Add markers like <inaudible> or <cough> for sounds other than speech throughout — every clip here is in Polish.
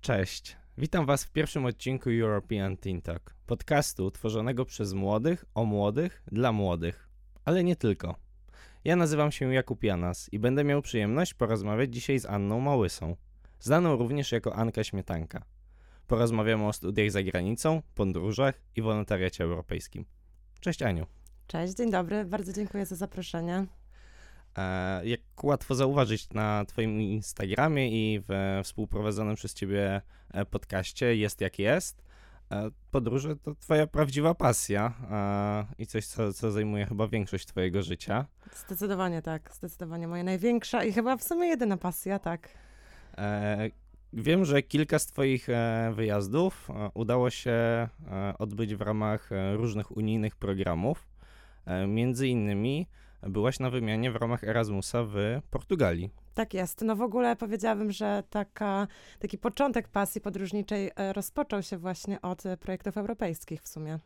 Cześć. Witam Was w pierwszym odcinku European Teen Talk, podcastu tworzonego przez młodych, o młodych, dla młodych. Ale nie tylko. Ja nazywam się Jakub Janas i będę miał przyjemność porozmawiać dzisiaj z Anną Małysą, znaną również jako Anka Śmietanka. Porozmawiamy o studiach za granicą, podróżach i wolontariacie europejskim. Cześć Aniu. Cześć, dzień dobry, bardzo dziękuję za zaproszenie. E, Jak łatwo zauważyć na Twoim Instagramie i we współprowadzonym przez Ciebie e, podcaście Jest jak jest, e, podróże to Twoja prawdziwa pasja i coś, co, co zajmuje chyba większość Twojego życia. Zdecydowanie tak, zdecydowanie moja największa i chyba w sumie jedyna pasja, tak. Wiem, że kilka z Twoich wyjazdów udało się odbyć w ramach różnych unijnych programów. Między innymi byłaś na wymianie w ramach Erasmusa w Portugalii. Tak jest. No w ogóle powiedziałabym, że taka, taki początek pasji podróżniczej e, rozpoczął się właśnie od e, projektów europejskich w sumie.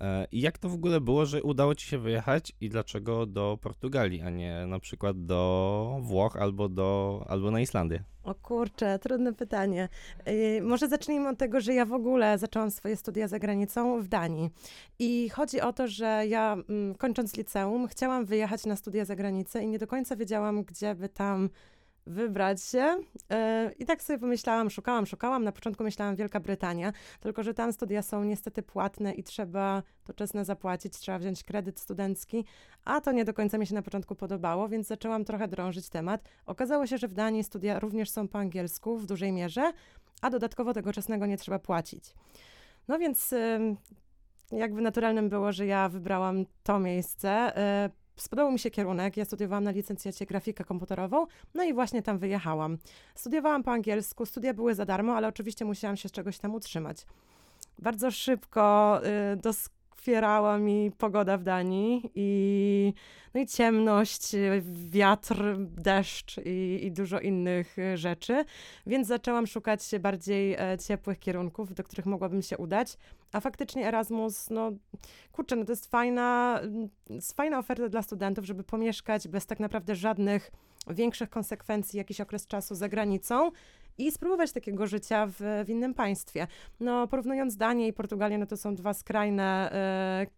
E, I jak to w ogóle było, że udało ci się wyjechać i dlaczego do Portugalii, a nie na przykład do Włoch albo, do, albo na Islandię? O kurczę, trudne pytanie. Yy, może zacznijmy od tego, że ja w ogóle zaczęłam swoje studia za granicą w Danii. I chodzi o to, że ja mm, kończąc liceum chciałam wyjechać na studia za granicę i nie do końca wiedziałam, gdzie by tam wybrać się. Yy, I tak sobie pomyślałam, szukałam, szukałam. Na początku myślałam Wielka Brytania, tylko że tam studia są niestety płatne i trzeba to czesne zapłacić, trzeba wziąć kredyt studencki, a to nie do końca mi się na początku podobało, więc zaczęłam trochę drążyć temat. Okazało się, że w Danii studia również są po angielsku w dużej mierze, a dodatkowo tego czesnego nie trzeba płacić. No więc jakby naturalnym było, że ja wybrałam to miejsce. Spodobał mi się kierunek. Ja studiowałam na licencjacie grafikę komputerową, no i właśnie tam wyjechałam. Studiowałam po angielsku, studia były za darmo, ale oczywiście musiałam się z czegoś tam utrzymać. Bardzo szybko y, doskwierała mi pogoda w Danii i, no i ciemność, wiatr, deszcz i, i dużo innych y, rzeczy, więc zaczęłam szukać bardziej e, ciepłych kierunków, do których mogłabym się udać. A faktycznie Erasmus, no kurczę, no to jest fajna, jest fajna oferta dla studentów, żeby pomieszkać bez tak naprawdę żadnych większych konsekwencji, jakiś okres czasu za granicą i spróbować takiego życia w, w innym państwie. No, porównując Danię i Portugalię, no to są dwa skrajne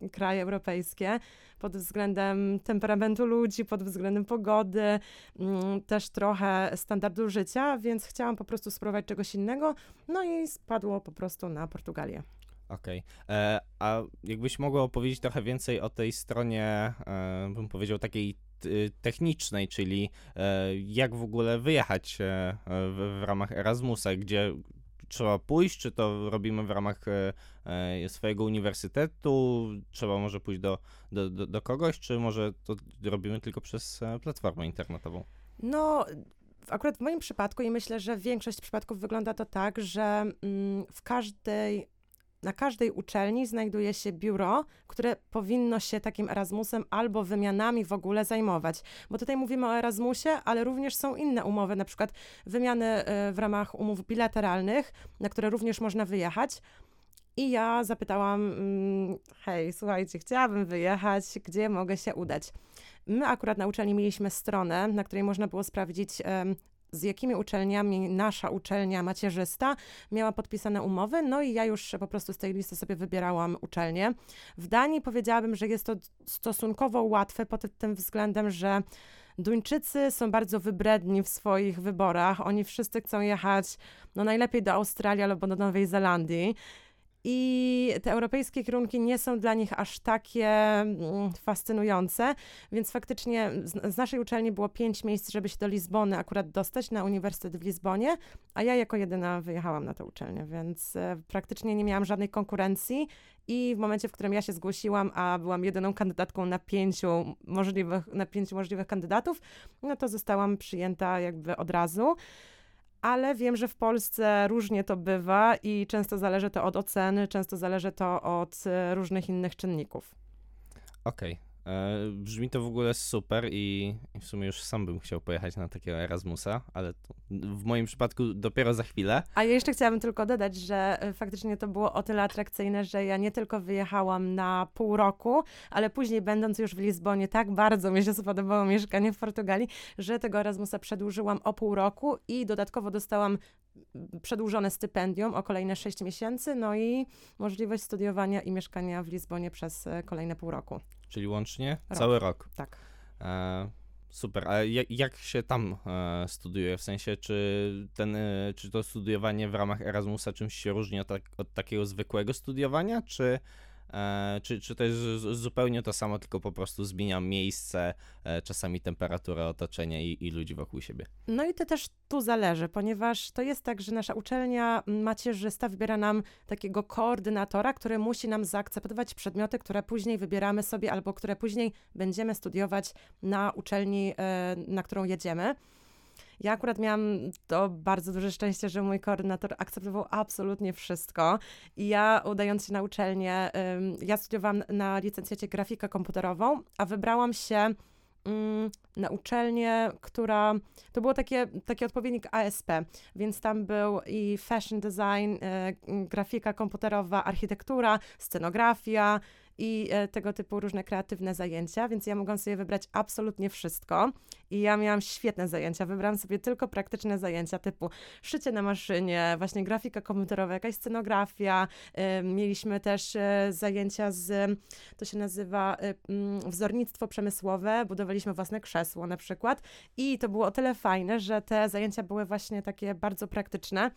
e, kraje europejskie pod względem temperamentu ludzi, pod względem pogody, mm, też trochę standardu życia, więc chciałam po prostu spróbować czegoś innego, no i spadło po prostu na Portugalię. Okej. E, A jakbyś mogła opowiedzieć trochę więcej o tej stronie, e, bym powiedział, takiej technicznej, czyli e, jak w ogóle wyjechać e, w, w ramach Erasmusa, gdzie trzeba pójść, czy to robimy w ramach e, swojego uniwersytetu, trzeba może pójść do, do, do, do kogoś, czy może to robimy tylko przez platformę internetową? No, akurat w moim przypadku i myślę, że większość przypadków wygląda to tak, że mm, w każdej, na każdej uczelni znajduje się biuro, które powinno się takim Erasmusem albo wymianami w ogóle zajmować. Bo tutaj mówimy o Erasmusie, ale również są inne umowy, na przykład wymiany e, w ramach umów bilateralnych, na które również można wyjechać. I ja zapytałam, mm, hej, słuchajcie, chciałabym wyjechać, gdzie mogę się udać? My akurat na uczelni mieliśmy stronę, na której można było sprawdzić, z jakimi uczelniami nasza uczelnia macierzysta miała podpisane umowy, no i ja już po prostu z tej listy sobie wybierałam uczelnię. W Danii powiedziałabym, że jest to stosunkowo łatwe pod tym względem, że Duńczycy są bardzo wybredni w swoich wyborach. Oni wszyscy chcą jechać, no najlepiej do Australii albo do Nowej Zelandii. I te europejskie kierunki nie są dla nich aż takie mm, fascynujące, więc faktycznie z, z naszej uczelni było pięć miejsc, żeby się do Lizbony akurat dostać na Uniwersytet w Lizbonie, a ja jako jedyna wyjechałam na tę uczelnię, więc e, praktycznie nie miałam żadnej konkurencji i w momencie, w którym ja się zgłosiłam, a byłam jedyną kandydatką na pięciu możliwych, na pięciu możliwych kandydatów, no to zostałam przyjęta jakby od razu ale wiem, że w Polsce różnie to bywa i często zależy to od oceny, często zależy to od e, różnych innych czynników. Okej. E, brzmi to w ogóle super i, w sumie już sam bym chciał pojechać na takiego Erasmusa, ale w moim przypadku dopiero za chwilę. A ja jeszcze chciałabym tylko dodać, że e, faktycznie to było o tyle atrakcyjne, że ja nie tylko wyjechałam na pół roku, ale później będąc już w Lizbonie, tak bardzo mi się spodobało mieszkanie w Portugalii, że tego Erasmusa przedłużyłam o pół roku i dodatkowo dostałam przedłużone stypendium o kolejne 6 miesięcy, no i możliwość studiowania i mieszkania w Lizbonie przez e, kolejne pół roku. Czyli łącznie Rok. cały rok. Tak. E, super. A jak, jak się tam e, studiuje? W sensie, czy, ten, e, czy to studiowanie w ramach Erasmusa czymś się różni od, tak, od takiego zwykłego studiowania, czy, czy, czy to jest zupełnie to samo, tylko po prostu zmienia miejsce, e, czasami temperaturę otoczenia i, i ludzi wokół siebie? No i to też tu zależy, ponieważ to jest tak, że nasza uczelnia macierzysta wybiera nam takiego koordynatora, który musi nam zaakceptować przedmioty, które później wybieramy sobie albo które później będziemy studiować na uczelni, e, na którą jedziemy. Ja akurat miałam to bardzo duże szczęście, że mój koordynator akceptował absolutnie wszystko. I ja, udając się na uczelnię, ja studiowałam na licencjacie grafikę komputerową, a wybrałam się ym, na uczelnię, która to było takie, taki odpowiednik ASP, więc tam był i fashion design, e, grafika komputerowa, architektura, scenografia i e, tego typu różne kreatywne zajęcia, więc ja mogłam sobie wybrać absolutnie wszystko. I ja miałam świetne zajęcia. Wybrałam sobie tylko praktyczne zajęcia typu szycie na maszynie, właśnie grafika komputerowa, jakaś scenografia. E, mieliśmy też e, zajęcia z, to się nazywa mm, wzornictwo przemysłowe. Budowaliśmy własne krzesło na przykład. I to było o tyle fajne, że te zajęcia były właśnie takie bardzo praktyczne.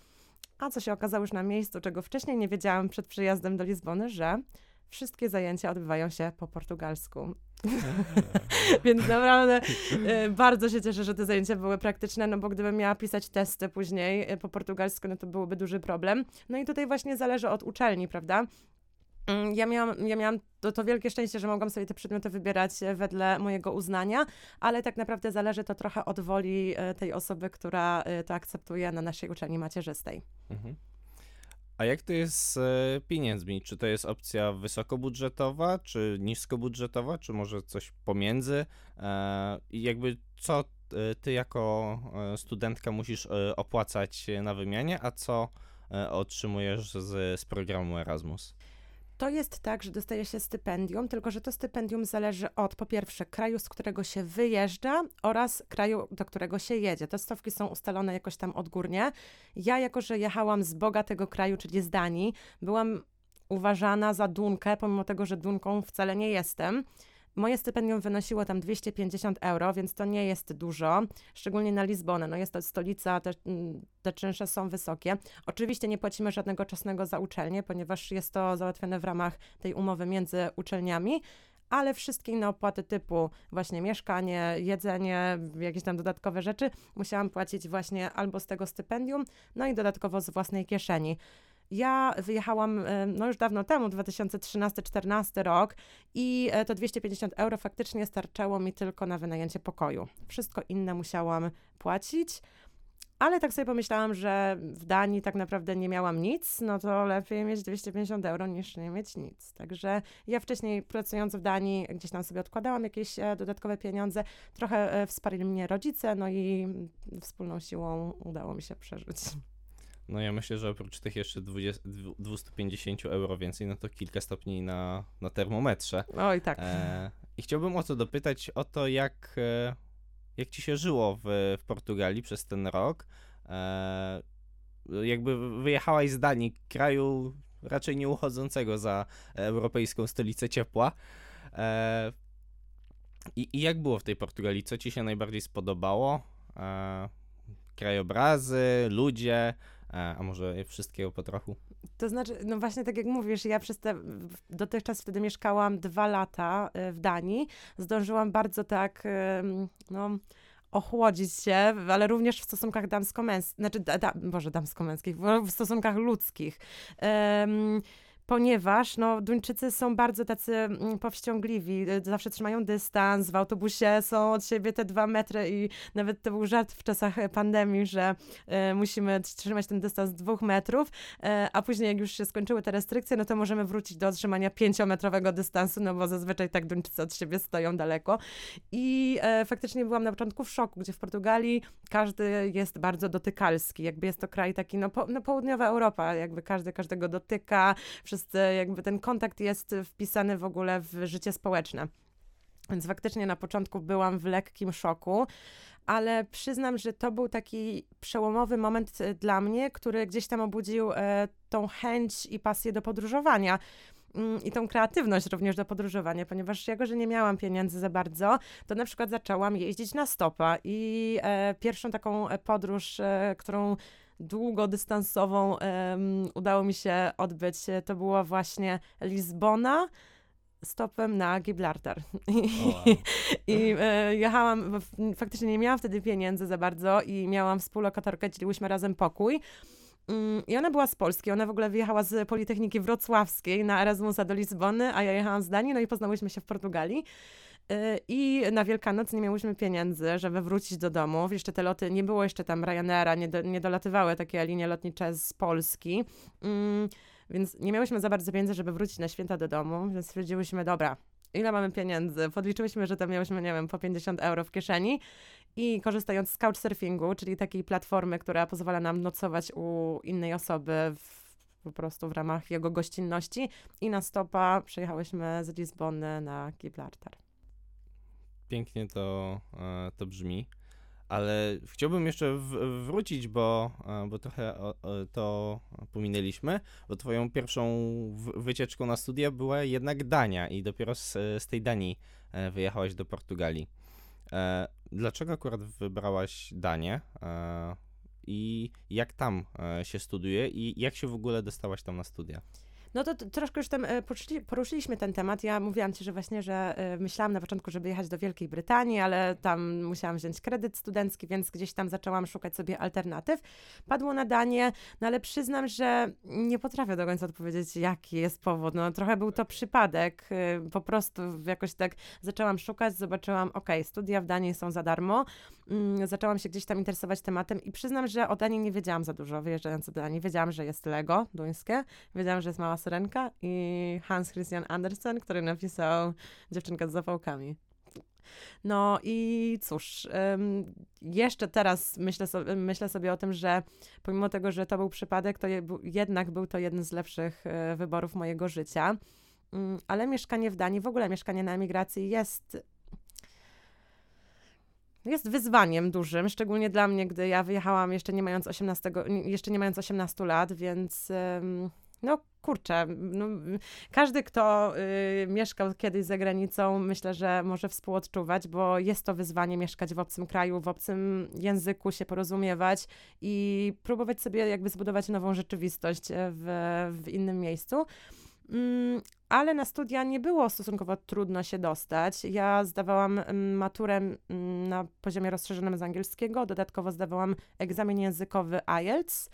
A co się okazało już na miejscu, czego wcześniej nie wiedziałam przed przyjazdem do Lizbony, że wszystkie zajęcia odbywają się po portugalsku. <laughs> Więc naprawdę e, bardzo się cieszę, że te zajęcia były praktyczne, no bo gdybym miała pisać testy później e, po portugalsku, no to byłoby duży problem. No i tutaj właśnie zależy od uczelni, prawda? Mm, Ja miałam, ja miałam to, to wielkie szczęście, że mogłam sobie te przedmioty wybierać e, wedle mojego uznania, ale tak naprawdę zależy to trochę od woli tej osoby, która to akceptuje na naszej uczelni macierzystej. Mhm. A jak to jest z e, pieniędzmi? Czy to jest opcja wysokobudżetowa, czy niskobudżetowa, czy może coś pomiędzy? E, I jakby co e, ty jako studentka musisz opłacać na wymianie, a co otrzymujesz z, z programu Erasmus? To jest tak, że dostaje się stypendium, tylko że to stypendium zależy od po pierwsze kraju, z którego się wyjeżdża oraz kraju, do którego się jedzie. Te stawki są ustalone jakoś tam odgórnie. Ja, jako że jechałam z bogatego kraju, czyli z Danii, byłam uważana za Dunkę, pomimo tego, że Dunką wcale nie jestem. Moje stypendium wynosiło tam 250 euro, więc to nie jest dużo, szczególnie na Lizbonę. No jest to stolica, te, mm, te czynsze są wysokie. Oczywiście nie płacimy żadnego czesnego za uczelnię, ponieważ jest to załatwione w ramach tej umowy między uczelniami, ale wszystkie inne opłaty typu właśnie mieszkanie, jedzenie, jakieś tam dodatkowe rzeczy musiałam płacić właśnie albo z tego stypendium, no i dodatkowo z własnej kieszeni. Ja wyjechałam e, no już dawno temu, 2013-14 rok i e, to 250 euro faktycznie starczało mi tylko na wynajęcie pokoju. Wszystko inne musiałam płacić, ale tak sobie pomyślałam, że w Danii tak naprawdę nie miałam nic, no to lepiej mieć 250 euro niż nie mieć nic. Także ja wcześniej pracując w Danii gdzieś tam sobie odkładałam jakieś e, dodatkowe pieniądze. Trochę wsparli mnie rodzice, no i wspólną siłą udało mi się przeżyć. No ja myślę, że oprócz tych jeszcze 20, 250 euro więcej, no to kilka stopni na, na termometrze. Oj, tak. E, I chciałbym o to dopytać, o to jak, e, jak ci się żyło w, w Portugalii przez ten rok. E, jakby wyjechałaś z Danii, kraju raczej nie uchodzącego za europejską stolicę ciepła. E, i, I jak było w tej Portugalii? Co ci się najbardziej spodobało? E, krajobrazy, ludzie, a może wszystkiego po trochu? To znaczy, no właśnie tak jak mówisz, ja przez te, dotychczas wtedy mieszkałam dwa lata y, w Danii. Zdążyłam bardzo tak, ym, no, ochłodzić się, ale również w stosunkach damsko-męskich, znaczy, da, da, Boże, damsko-męskich, w stosunkach ludzkich. Ym, ponieważ no, Duńczycy są bardzo tacy mm, powściągliwi, y, zawsze trzymają dystans, w autobusie są od siebie te dwa metry i nawet to był żart w czasach pandemii, że y, musimy trzymać ten dystans dwóch metrów, y, a później jak już się skończyły te restrykcje, no to możemy wrócić do trzymania pięciometrowego dystansu, no bo zazwyczaj tak Duńczycy od siebie stoją daleko. I faktycznie byłam na początku w szoku, gdzie w Portugalii każdy jest bardzo dotykalski, jakby jest to kraj taki, no, po, no południowa Europa, jakby każdy każdego dotyka, wszyscy, jakby ten kontakt jest wpisany w ogóle w życie społeczne. Więc faktycznie na początku byłam w lekkim szoku, ale przyznam, że to był taki przełomowy moment e, dla mnie, który gdzieś tam obudził e, tą chęć i pasję do podróżowania mm, i tą kreatywność również do podróżowania, ponieważ jako, że nie miałam pieniędzy za bardzo, to na przykład zaczęłam jeździć na stopa i e, pierwszą taką e, podróż, e, którą długodystansową um, udało mi się odbyć, to była właśnie Lizbona, stopem na Gibraltar. I, wow. <laughs> i e, jechałam, faktycznie nie miałam wtedy pieniędzy za bardzo i miałam współlokatorkę, dzieliłyśmy razem pokój. Mm, I ona była z Polski, ona w ogóle wyjechała z Politechniki Wrocławskiej na Erasmusa do Lizbony, a ja jechałam z Danii, no i poznałyśmy się w Portugalii. E, I na Wielkanoc nie miałyśmy pieniędzy, żeby wrócić do domu. Jeszcze te loty, nie było jeszcze tam Ryanaira, nie, do, nie dolatywały takie linie lotnicze z Polski. Mm, więc nie miałyśmy za bardzo pieniędzy, żeby wrócić na święta do domu, więc stwierdziłyśmy, dobra, ile mamy pieniędzy? Podliczyłyśmy, że tam miałyśmy, nie wiem, po 50 euro w kieszeni i korzystając z couchsurfingu, czyli takiej platformy, która pozwala nam nocować u innej osoby w, po prostu w ramach jego gościnności i na stopa przyjechałyśmy z Lizbony na Gibraltar. Pięknie to, e, to brzmi ale chciałbym jeszcze wrócić, bo, e, bo trochę to pominęliśmy, bo twoją pierwszą wycieczką na studia była jednak Dania i dopiero z, z tej Danii e, wyjechałaś do Portugalii. Dlaczego akurat wybrałaś Danię i jak tam się studiuje i jak się w ogóle dostałaś tam na studia? No to troszkę już tam e, poruszyliśmy ten temat. Ja mówiłam ci, że właśnie, że e, myślałam na początku, żeby jechać do Wielkiej Brytanii, ale tam musiałam wziąć kredyt studencki, więc gdzieś tam zaczęłam szukać sobie alternatyw. Padło nadanie, no ale przyznam, że nie potrafię do końca odpowiedzieć, jaki jest powód. No trochę był to przypadek. E, po prostu jakoś tak zaczęłam szukać, zobaczyłam, ok, studia w Danii są za darmo. Mm, zaczęłam się gdzieś tam interesować tematem i przyznam, że o Danii nie wiedziałam za dużo, wyjeżdżając do Danii. Wiedziałam, że jest Lego duńskie, wiedziałam, że jest mała Syrenka i Hans Christian Andersen, który napisał Dziewczynka z zapałkami. No i cóż, um, jeszcze teraz myślę, so, myślę sobie o tym, że pomimo tego, że to był przypadek, to je, jednak był to jeden z lepszych e, wyborów mojego życia. Um, ale mieszkanie w Danii, w ogóle mieszkanie na emigracji jest jest wyzwaniem dużym, szczególnie dla mnie, gdy ja wyjechałam jeszcze nie mając 18, jeszcze nie mając 18 lat, więc no kurczę, no, każdy, kto y, mieszkał kiedyś za granicą, myślę, że może współodczuwać, bo jest to wyzwanie mieszkać w obcym kraju, w obcym języku, się porozumiewać i próbować sobie jakby zbudować nową rzeczywistość e, w, w innym miejscu. Mm, ale na studia nie było stosunkowo trudno się dostać. Ja zdawałam mm, maturę mm, na poziomie rozszerzonym z angielskiego, dodatkowo zdawałam egzamin językowy IELTS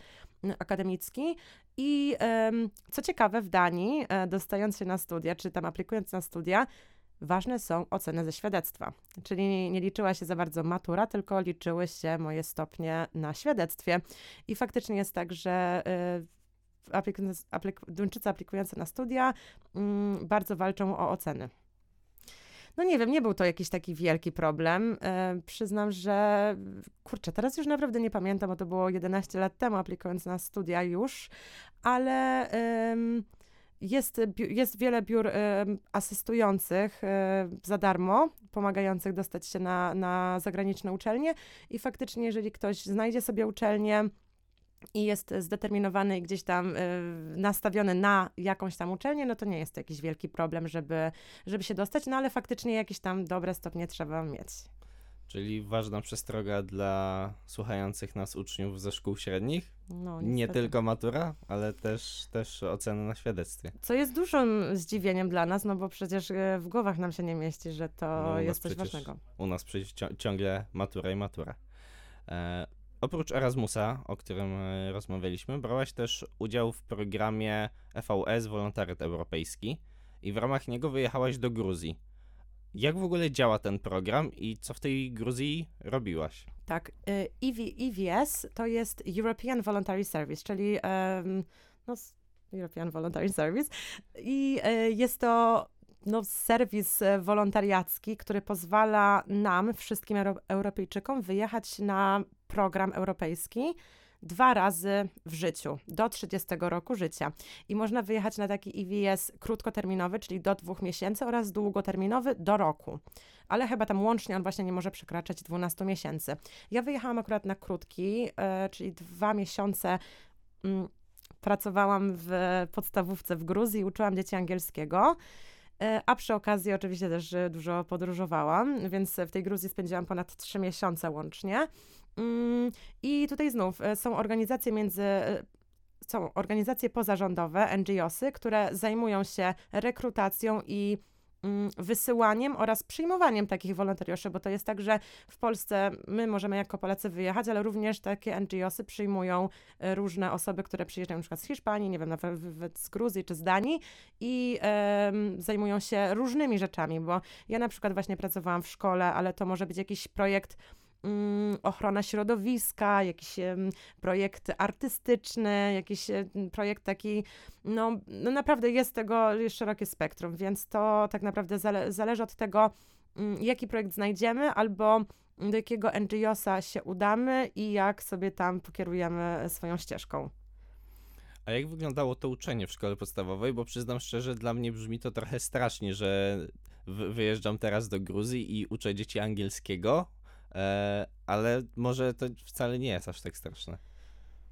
akademicki i co ciekawe w Danii, e, dostając się na studia, czy tam aplikując na studia, ważne są oceny ze świadectwa. Czyli nie liczyła się za bardzo matura, tylko liczyły się moje stopnie na świadectwie. I faktycznie jest tak, że y, Duńczycy aplikujący na studia mm, bardzo walczą o oceny. No nie wiem, nie był to jakiś taki wielki problem. E, przyznam, że kurczę, teraz już naprawdę nie pamiętam, bo to było 11 lat temu, aplikując na studia już, ale jest, jest wiele biur asystujących e, za darmo, pomagających dostać się na, na zagraniczne uczelnie i faktycznie, jeżeli ktoś znajdzie sobie uczelnię, i jest zdeterminowany i gdzieś tam y, nastawiony na jakąś tam uczelnię, no to nie jest to jakiś wielki problem, żeby, żeby się dostać, no ale faktycznie jakieś tam dobre stopnie trzeba mieć. Czyli ważna przestroga dla słuchających nas uczniów ze szkół średnich. No, nie tylko matura, ale też, też oceny na świadectwie. Co jest dużym zdziwieniem dla nas, no bo przecież e, w głowach nam się nie mieści, że to no, jest coś ważnego. U nas przecież ciągle matura i matura. E, Oprócz Erasmusa, o którym e, rozmawialiśmy, brałaś też udział w programie EVS Wolontariat Europejski i w ramach niego wyjechałaś do Gruzji. Jak w ogóle działa ten program i co w tej Gruzji robiłaś? Tak, y, EV, EVS to jest European Voluntary Service, czyli em, no, European Voluntary Service i y, jest to no, serwis e, wolontariacki, który pozwala nam, wszystkim Euro Europejczykom, wyjechać na program europejski dwa razy w życiu, do 30 roku życia. I można wyjechać na taki EVS krótkoterminowy, czyli do dwóch miesięcy oraz długoterminowy do roku. Ale chyba tam łącznie on właśnie nie może przekraczać 12 miesięcy. Ja wyjechałam akurat na krótki, e, czyli dwa miesiące. Mm, pracowałam w podstawówce w Gruzji, uczyłam dzieci angielskiego. E, A przy okazji oczywiście też dużo podróżowałam, więc w tej Gruzji spędziłam ponad trzy miesiące łącznie. Mm, I tutaj znów e, są organizacje między. e, Są organizacje pozarządowe, NGOsy, które zajmują się rekrutacją i wysyłaniem oraz przyjmowaniem takich wolontariuszy, bo to jest tak, że w Polsce my możemy jako Polacy wyjechać, ale również takie NGOsy przyjmują e, różne osoby, które przyjeżdżają przykład z Hiszpanii, nie wiem, nawet z Gruzji czy z Danii i em, zajmują się różnymi rzeczami, bo ja na przykład właśnie pracowałam w szkole, ale to może być jakiś projekt mm, ochrona środowiska, jakiś projekt artystyczny, jakiś em, projekt taki, no, no naprawdę jest tego szerokie spektrum, więc to tak naprawdę zale zależy od tego, mm, jaki projekt znajdziemy, albo do jakiego NGO-sa się udamy i jak sobie tam pokierujemy swoją ścieżką. A jak wyglądało to uczenie w szkole podstawowej? Bo przyznam szczerze, dla mnie brzmi to trochę strasznie, że wy- wyjeżdżam teraz do Gruzji i uczę dzieci angielskiego, e, ale może to wcale nie jest aż tak straszne.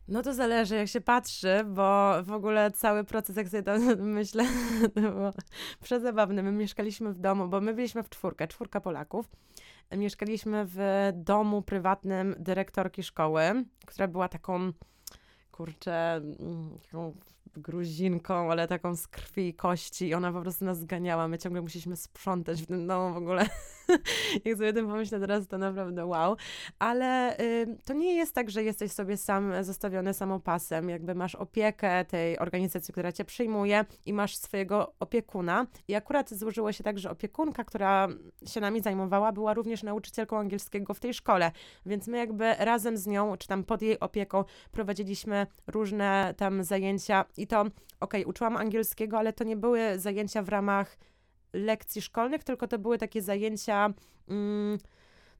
No to zależy, jak się patrzy, bo w ogóle cały proces, jak sobie to <laughs> myślę, <laughs> to było przezabawne. My mieszkaliśmy w domu, bo my byliśmy w czwórkę, czwórka Polaków. Mieszkaliśmy w domu prywatnym dyrektorki szkoły, która była taką, kurczę, mm, taką gruzinką, ale taką z krwi i kości i ona po prostu nas zganiała. My ciągle musieliśmy sprzątać w tym domu w ogóle. <laughs> jak sobie tym pomyślę teraz, to naprawdę wow. Ale y, to nie jest tak, że jesteś sobie sam zostawiony samopasem, jakby masz opiekę tej organizacji, która cię przyjmuje i masz swojego opiekuna. I akurat złożyło się tak, że opiekunka, która się nami zajmowała, była również nauczycielką angielskiego w tej szkole, więc my jakby razem z nią, czy tam pod jej opieką prowadziliśmy różne tam zajęcia i to, okej, uczyłam angielskiego, ale to nie były zajęcia w ramach lekcji szkolnych, tylko to były takie zajęcia mm,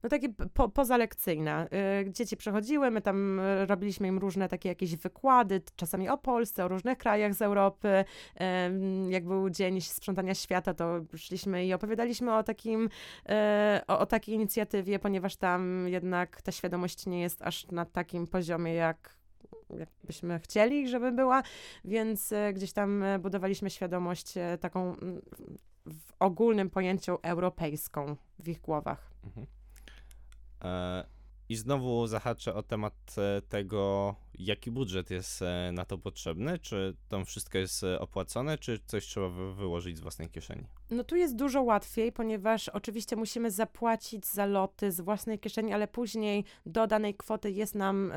no takie po, pozalekcyjne. Y, Dzieci przychodziły, my tam y, robiliśmy im różne takie jakieś wykłady, czasami o Polsce, o różnych krajach z Europy. Jak był Dzień Sprzątania Świata, to szliśmy i opowiadaliśmy o takim, e, o, o takiej inicjatywie, ponieważ tam jednak ta świadomość nie jest aż na takim poziomie, jak jak byśmy chcieli, żeby była, więc e, gdzieś tam e, budowaliśmy świadomość e, taką w ogólnym pojęciu europejską w ich głowach. Mhm. E, I znowu zahaczę o temat e, tego, jaki budżet jest e, na to potrzebny. Czy tam wszystko jest e, opłacone, czy coś trzeba wy- wyłożyć z własnej kieszeni? No tu jest dużo łatwiej, ponieważ oczywiście musimy zapłacić za loty z własnej kieszeni, ale później do danej kwoty jest nam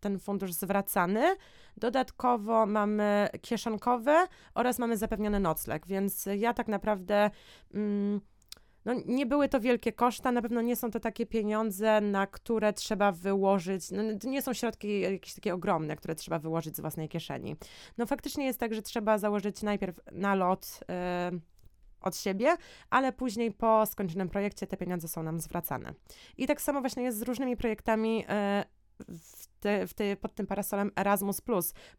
ten fundusz zwracany. Dodatkowo mamy kieszonkowe oraz mamy zapewniony nocleg, więc ja tak naprawdę. Mm, no, nie były to wielkie koszta, na pewno nie są to takie pieniądze, na które trzeba wyłożyć, no, nie są środki jakieś takie ogromne, które trzeba wyłożyć z własnej kieszeni. No faktycznie jest tak, że trzeba założyć najpierw na lot e, od siebie, ale później po skończonym projekcie te pieniądze są nam zwracane. I tak samo właśnie jest z różnymi projektami e, w te, w te, pod tym parasolem Erasmus+,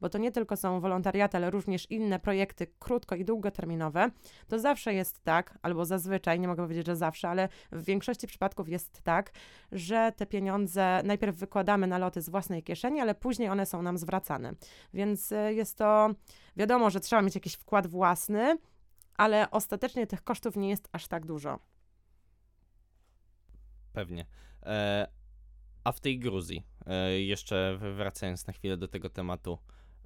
bo to nie tylko są wolontariaty, ale również inne projekty krótko i długoterminowe. To zawsze jest tak, albo zazwyczaj, nie mogę powiedzieć, że zawsze, ale w większości przypadków jest tak, że te pieniądze najpierw wykładamy na loty z własnej kieszeni, ale później one są nam zwracane. Więc e, jest to, wiadomo, że trzeba mieć jakiś wkład własny, ale ostatecznie tych kosztów nie jest aż tak dużo. Pewnie. E, a w tej Gruzji, e, jeszcze wracając na chwilę do tego tematu,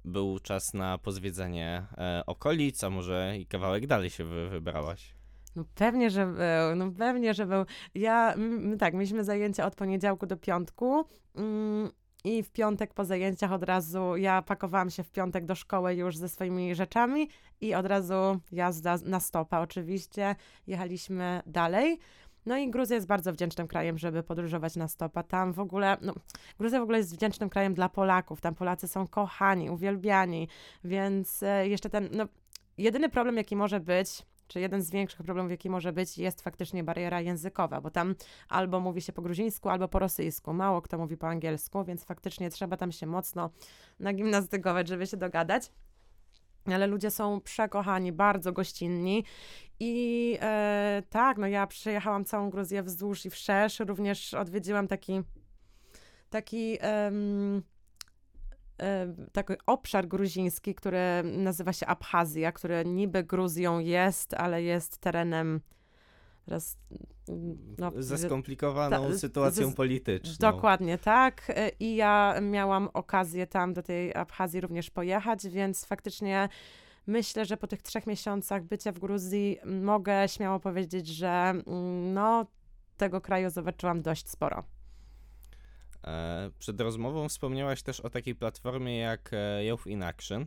był czas na pozwiedzanie e, okolic, a może i kawałek dalej się wy, wybrałaś? No pewnie, że był, no pewnie, że był. Ja, mm, tak, mieliśmy zajęcia od poniedziałku do piątku. Mm, I w piątek po zajęciach od razu ja pakowałam się w piątek do szkoły już ze swoimi rzeczami i od razu jazda na stopa oczywiście. Jechaliśmy dalej. No i Gruzja jest bardzo wdzięcznym krajem, żeby podróżować na stopa. Tam w ogóle, no, Gruzja w ogóle jest wdzięcznym krajem dla Polaków. Tam Polacy są kochani, uwielbiani, więc e, jeszcze ten, no, jedyny problem, jaki może być, czy jeden z większych problemów, jaki może być, jest faktycznie bariera językowa, bo tam albo mówi się po gruzińsku, albo po rosyjsku. Mało kto mówi po angielsku, więc faktycznie trzeba tam się mocno nagimnastykować, żeby się dogadać. Ale ludzie są przekochani, bardzo gościnni. I e, tak, no ja przejechałam całą Gruzję wzdłuż i wszerz. Również odwiedziłam taki, taki e, taki obszar gruziński, który nazywa się Abchazja, który niby Gruzją jest, ale jest terenem teraz no, Ze skomplikowaną ta- sytuacją z- polityczną. Dokładnie tak. E, I ja miałam okazję tam do tej Abchazji również pojechać, więc faktycznie myślę, że po tych trzech miesiącach bycia w Gruzji mogę śmiało powiedzieć, że mm, no, tego kraju zobaczyłam dość sporo. E, Przed rozmową wspomniałaś też o takiej platformie jak e, Youth in Action.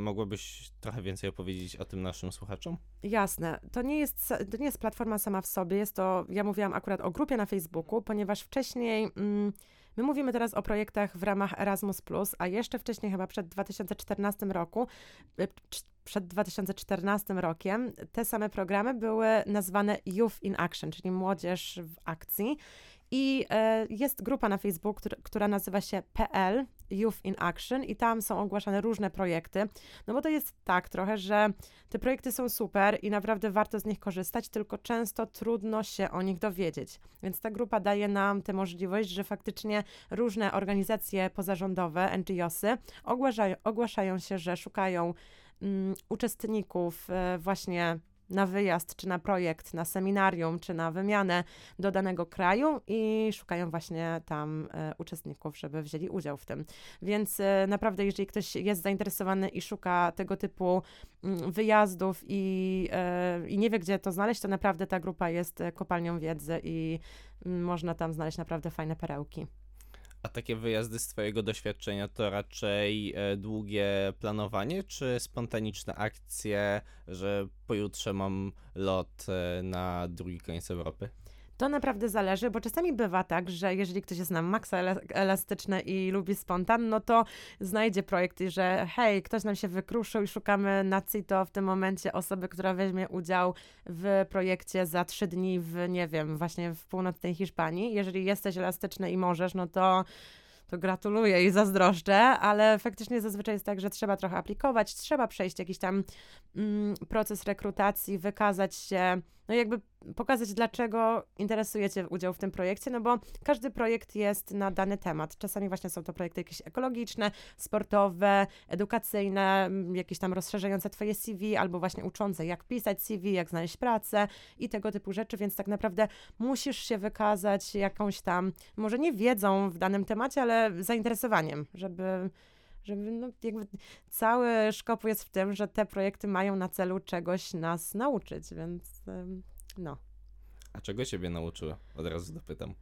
Mogłabyś trochę więcej opowiedzieć o tym naszym słuchaczom? Jasne, to nie, jest, to nie jest platforma sama w sobie, jest to, ja mówiłam akurat o grupie na Facebooku, ponieważ wcześniej, mm, my mówimy teraz o projektach w ramach Erasmus+, a jeszcze wcześniej, chyba przed 2014 roku, y, przed 2014 rokiem, te same programy były nazwane Youth in Action, czyli Młodzież w Akcji. I e, jest grupa na Facebooku, która nazywa się PL Youth in Action i tam są ogłaszane różne projekty. No bo to jest tak trochę, że te projekty są super i naprawdę warto z nich korzystać, tylko często trudno się o nich dowiedzieć. Więc ta grupa daje nam tę możliwość, że faktycznie różne organizacje pozarządowe, NGOsy, ogłaszają, ogłaszają się, że szukają mm, uczestników e, właśnie na wyjazd, czy na projekt, na seminarium, czy na wymianę do danego kraju i szukają właśnie tam e, uczestników, żeby wzięli udział w tym. Więc e, naprawdę, jeżeli ktoś jest zainteresowany i szuka tego typu mm, wyjazdów i, e, i nie wie, gdzie to znaleźć, to naprawdę ta grupa jest kopalnią wiedzy i mm, można tam znaleźć naprawdę fajne perełki. A takie wyjazdy z Twojego doświadczenia to raczej e, długie planowanie, czy spontaniczne akcje, że pojutrze mam lot e, na drugi koniec Europy? To naprawdę zależy, bo czasami bywa tak, że jeżeli ktoś jest na maksa ela- elastyczny i lubi spontan, no to znajdzie projekt i że hej, ktoś nam się wykruszył i szukamy na CITO w tym momencie osoby, która weźmie udział w projekcie za trzy dni w, nie wiem, właśnie w północnej Hiszpanii. Jeżeli jesteś elastyczny i możesz, no to to gratuluję i zazdroszczę, ale faktycznie zazwyczaj jest tak, że trzeba trochę aplikować, trzeba przejść jakiś tam mm, proces rekrutacji, wykazać się, no jakby pokazać, dlaczego interesuje Cię udział w tym projekcie, no bo każdy projekt jest na dany temat. Czasami właśnie są to projekty jakieś ekologiczne, sportowe, edukacyjne, jakieś tam rozszerzające Twoje CV, albo właśnie uczące, jak pisać CV, jak znaleźć pracę i tego typu rzeczy, więc tak naprawdę musisz się wykazać jakąś tam, może nie wiedzą w danym temacie, ale zainteresowaniem, żeby żeby no, jakby cały szkopu jest w tym, że te projekty mają na celu czegoś nas nauczyć, więc no. A czego Ciebie nauczyły? Od razu dopytam.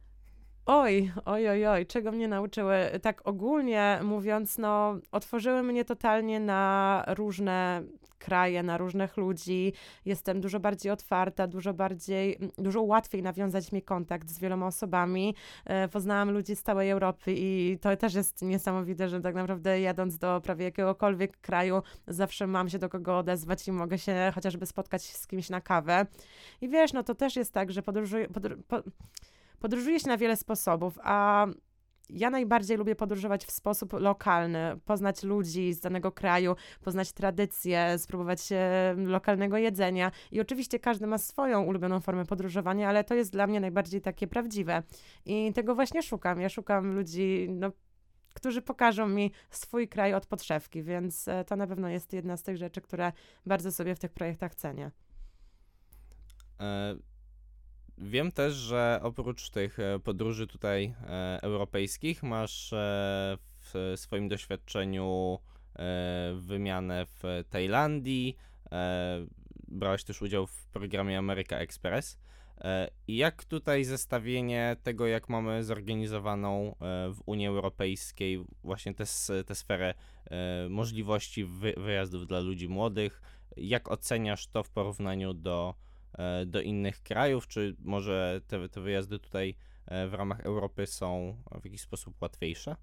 Oj, oj, oj, oj, czego mnie nauczyły? Tak ogólnie mówiąc, no, otworzyły mnie totalnie na różne kraje, na różnych ludzi. Jestem dużo bardziej otwarta, dużo bardziej, dużo łatwiej nawiązać mi kontakt z wieloma osobami. E, Poznałam ludzi z całej Europy i to też jest niesamowite, że tak naprawdę jadąc do prawie jakiegokolwiek kraju, zawsze mam się do kogo odezwać i mogę się chociażby spotkać z kimś na kawę. I wiesz, no to też jest tak, że podróżuję, podr- po, podróżuje się na wiele sposobów, a ja najbardziej lubię podróżować w sposób lokalny, poznać ludzi z danego kraju, poznać tradycje, spróbować e, lokalnego jedzenia. I oczywiście każdy ma swoją ulubioną formę podróżowania, ale to jest dla mnie najbardziej takie prawdziwe. I tego właśnie szukam. Ja szukam ludzi, no, którzy pokażą mi swój kraj od podszewki, więc e, to na pewno jest jedna z tych rzeczy, które bardzo sobie w tych projektach cenię. E, Wiem też, że oprócz tych e, podróży tutaj e, europejskich masz e, w swoim doświadczeniu wymianę w Tajlandii. Brałeś też udział w programie America Express. Jak tutaj zestawienie tego, jak mamy zorganizowaną w Unii Europejskiej właśnie tę sferę e, możliwości wy, wyjazdów dla ludzi młodych, jak oceniasz to w porównaniu do, do innych krajów? Czy może te, te wyjazdy tutaj w ramach Europy są w jakiś sposób łatwiejsze?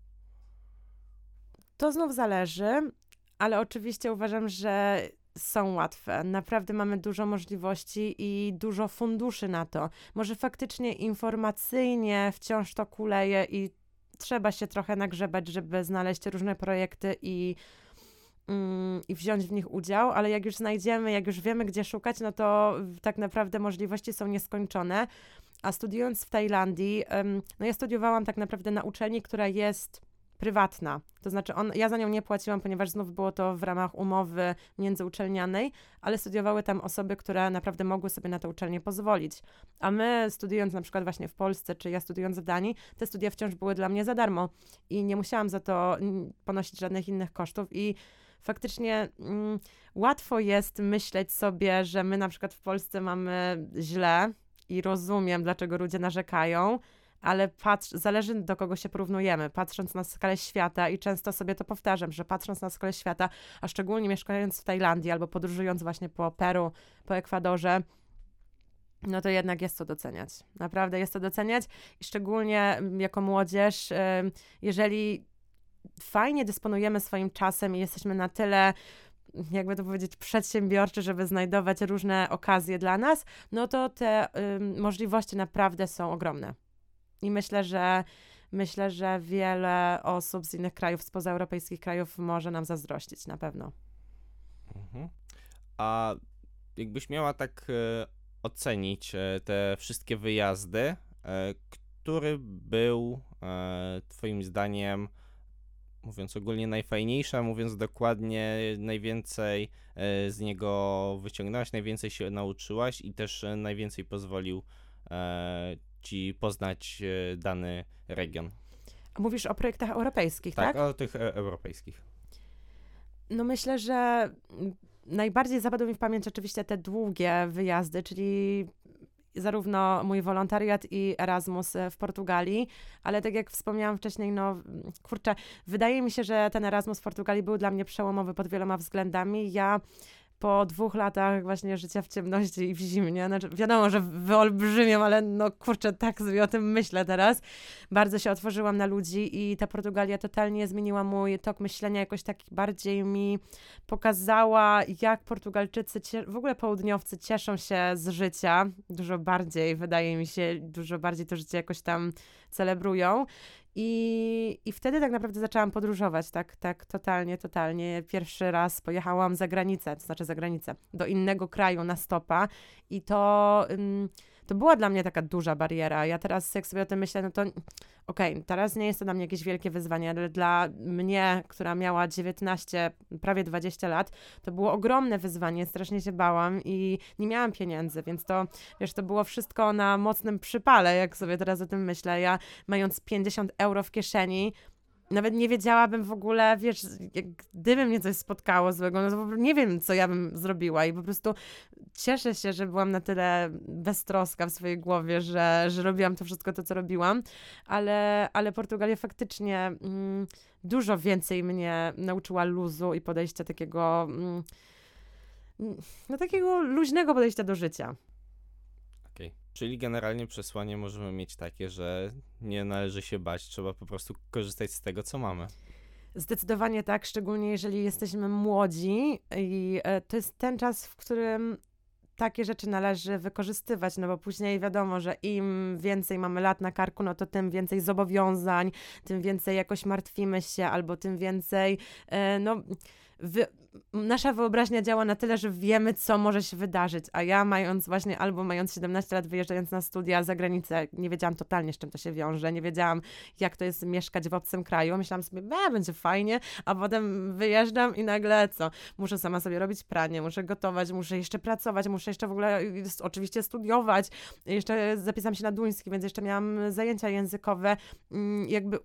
To znów zależy, ale oczywiście uważam, że są łatwe. Naprawdę mamy dużo możliwości i dużo funduszy na to. Może faktycznie informacyjnie wciąż to kuleje i trzeba się trochę nagrzebać, żeby znaleźć różne projekty i, i wziąć w nich udział, ale jak już znajdziemy, jak już wiemy, gdzie szukać, no to tak naprawdę możliwości są nieskończone. A studiując w Tajlandii, no ja studiowałam tak naprawdę na uczelni, która jest prywatna. To znaczy, on, ja za nią nie płaciłam, ponieważ znów było to w ramach umowy międzyuczelnianej, ale studiowały tam osoby, które naprawdę mogły sobie na tę uczelnię pozwolić. A my, studiując na przykład właśnie w Polsce, czy ja studiując w Danii, te studia wciąż były dla mnie za darmo i nie musiałam za to ponosić żadnych innych kosztów i faktycznie mm, łatwo jest myśleć sobie, że my na przykład w Polsce mamy źle i rozumiem, dlaczego ludzie narzekają, ale patrz, zależy do kogo się porównujemy. Patrząc na skalę świata i często sobie to powtarzam, że patrząc na skalę świata, a szczególnie mieszkając w Tajlandii albo podróżując właśnie po Peru, po Ekwadorze, no to jednak jest to doceniać. Naprawdę jest to doceniać i szczególnie mm, jako młodzież, jeżeli fajnie dysponujemy swoim czasem i jesteśmy na tyle jakby to powiedzieć, przedsiębiorczy, żeby znajdować różne okazje dla nas, no to te możliwości naprawdę są ogromne. I myślę, że myślę, że wiele osób z innych krajów, spoza europejskich krajów może nam zazdrościć, na pewno. Mhm. A jakbyś miała tak e, ocenić e, te wszystkie wyjazdy, e, który był Twoim zdaniem, mówiąc ogólnie, najfajniejszy, a mówiąc dokładnie, najwięcej e, z niego wyciągnęłaś, najwięcej się nauczyłaś i też e, najwięcej pozwolił ci poznać e, dany region. Mówisz o projektach europejskich, tak? Tak, o tych e, europejskich. No myślę, że najbardziej zapadły mi w pamięć oczywiście te długie wyjazdy, czyli zarówno mój wolontariat i Erasmus w Portugalii, ale tak jak wspomniałam wcześniej, no kurczę, wydaje mi się, że ten Erasmus w Portugalii był dla mnie przełomowy pod wieloma względami. Ja po dwóch latach właśnie życia w ciemności i w zimnie, znaczy wiadomo, że wyolbrzymiam, ale no kurczę, tak sobie o tym myślę teraz. Bardzo się otworzyłam na ludzi i ta Portugalia totalnie zmieniła mój tok myślenia, jakoś tak bardziej mi pokazała, jak Portugalczycy, w ogóle południowcy cieszą się z życia, dużo bardziej, wydaje mi się, dużo bardziej to życie jakoś tam celebrują i, I wtedy tak naprawdę zaczęłam podróżować, tak, tak, totalnie, totalnie. Pierwszy raz pojechałam za granicę, to znaczy za granicę, do innego kraju na stopa i to to była dla mnie taka duża bariera. Ja teraz, jak sobie o tym myślę, no to okej, okay, teraz nie jest to dla mnie jakieś wielkie wyzwanie, ale dla mnie, która miała 19, prawie 20 lat, to było ogromne wyzwanie, strasznie się bałam i nie miałam pieniędzy, więc to, wiesz, to było wszystko na mocnym przypale, jak sobie teraz o tym myślę. Ja mając 50 euro w kieszeni, nawet nie wiedziałabym w ogóle, wiesz, gdyby mnie coś spotkało złego, no to nie wiem, co ja bym zrobiła i po prostu cieszę się, że byłam na tyle beztroska w swojej głowie, że, że robiłam to wszystko to, co robiłam, ale, ale Portugalia faktycznie mm, dużo więcej mnie nauczyła luzu i podejścia takiego, mm, no takiego luźnego podejścia do życia. Czyli generalnie przesłanie możemy mieć takie, że nie należy się bać, trzeba po prostu korzystać z tego, co mamy. Zdecydowanie tak, szczególnie jeżeli jesteśmy młodzi i e, to jest ten czas, w którym takie rzeczy należy wykorzystywać, no bo później wiadomo, że im więcej mamy lat na karku, no to tym więcej zobowiązań, tym więcej jakoś martwimy się, albo tym więcej, e, no wy, nasza wyobraźnia działa na tyle, że wiemy, co może się wydarzyć, a ja mając właśnie, albo mając 17 lat, wyjeżdżając na studia za granicę, nie wiedziałam totalnie, z czym to się wiąże, nie wiedziałam, jak to jest mieszkać w obcym kraju, myślałam sobie, będzie fajnie, a potem wyjeżdżam i nagle co? Muszę sama sobie robić pranie, muszę gotować, muszę jeszcze pracować, muszę jeszcze w ogóle oczywiście studiować, jeszcze zapisałam się na duński, więc jeszcze miałam zajęcia językowe, mm, jakby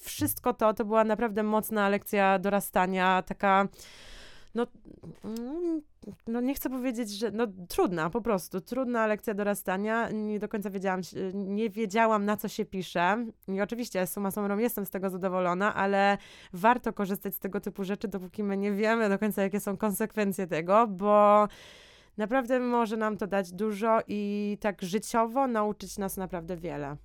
wszystko to, to była naprawdę mocna lekcja dorastania, taka no, mm, no nie chcę powiedzieć, że no trudna po prostu, trudna lekcja dorastania. Nie do końca wiedziałam, nie wiedziałam na co się pisze. I oczywiście summa summarum jestem z tego zadowolona, ale warto korzystać z tego typu rzeczy, dopóki my nie wiemy do końca, jakie są konsekwencje tego, bo naprawdę może nam to dać dużo i tak życiowo nauczyć nas naprawdę wiele.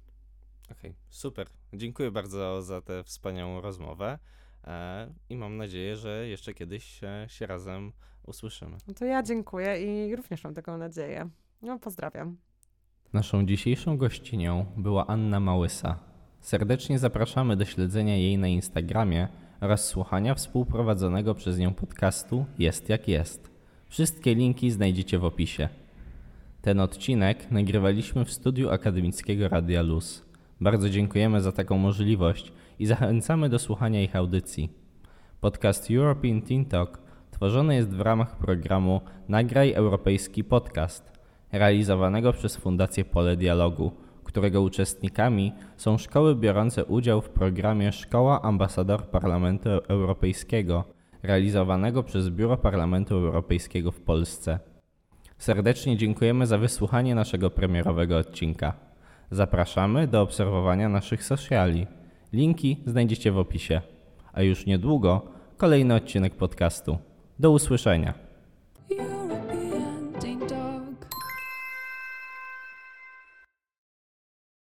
Okej, super. Dziękuję bardzo za tę wspaniałą rozmowę e, i mam nadzieję, że jeszcze kiedyś e, się razem usłyszymy. No to ja dziękuję i również mam taką nadzieję. No, pozdrawiam. Naszą dzisiejszą gościnią była Anna Małysa. Serdecznie zapraszamy do śledzenia jej na Instagramie oraz słuchania współprowadzonego przez nią podcastu Jest jak jest. Wszystkie linki znajdziecie w opisie. Ten odcinek nagrywaliśmy w studiu akademickiego Radia Luz. Bardzo dziękujemy za taką możliwość i zachęcamy do słuchania ich audycji. Podcast European Teen Talk tworzony jest w ramach programu Nagraj Europejski Podcast, realizowanego przez Fundację Pole Dialogu, którego uczestnikami są szkoły biorące udział w programie Szkoła Ambasador Parlamentu Europejskiego, realizowanego przez Biuro Parlamentu Europejskiego w Polsce. Serdecznie dziękujemy za wysłuchanie naszego premierowego odcinka. Zapraszamy do obserwowania naszych sociali. Linki znajdziecie w opisie. A już niedługo kolejny odcinek podcastu. Do usłyszenia.